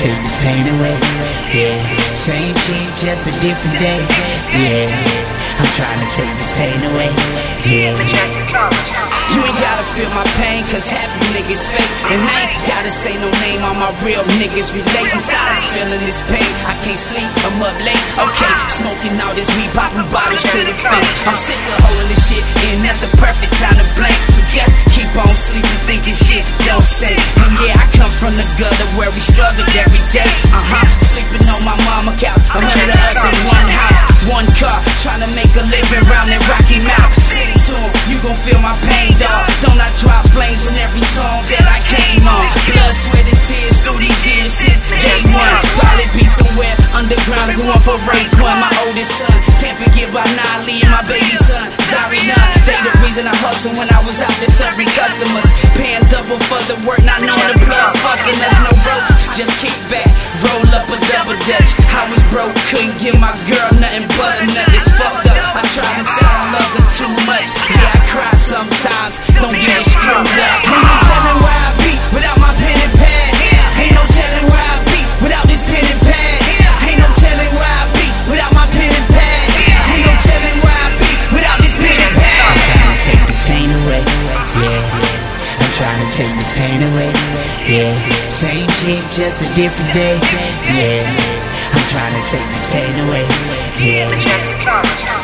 take this pain away. Yeah, same shit, just a different day. Yeah, I'm trying to take this pain away. Yeah. You ain't gotta feel my pain, cause happy niggas fake. And I ain't gotta say no name, all my real niggas relate. I'm tired of feeling this pain. I can't sleep, I'm up late. Okay, smoking all this weed, popping bottles to the face. I'm sick of holding this shit, and that's the perfect time to blame. From the gutter where we struggled every day. Uh huh, sleeping on my mama couch. A hundred of us in one house, one car, trying to make a living round that Rocky Mount. Sing to 'em, you gon' feel my pain, dog. Don't I drop flames on every song that I came on? Blood, sweat, and tears through these years since day one. Probably be somewhere underground want for Raekwon, my oldest son. Can't forget about Nali and my baby son, Zari Nunn. They the reason I hustled when I was out there. Paying double for the work, not knowing the plug fucking us. No ropes, just kick back, roll up a double dutch. I was broke, couldn't give my girl nothing but a nut. It's fucked up. I tried to say I love her too much. Yeah, I cry sometimes. Don't get it screwed up. Trying to take this pain away. Yeah, same shit, just a different day. Yeah, I'm trying to take this pain away. Yeah.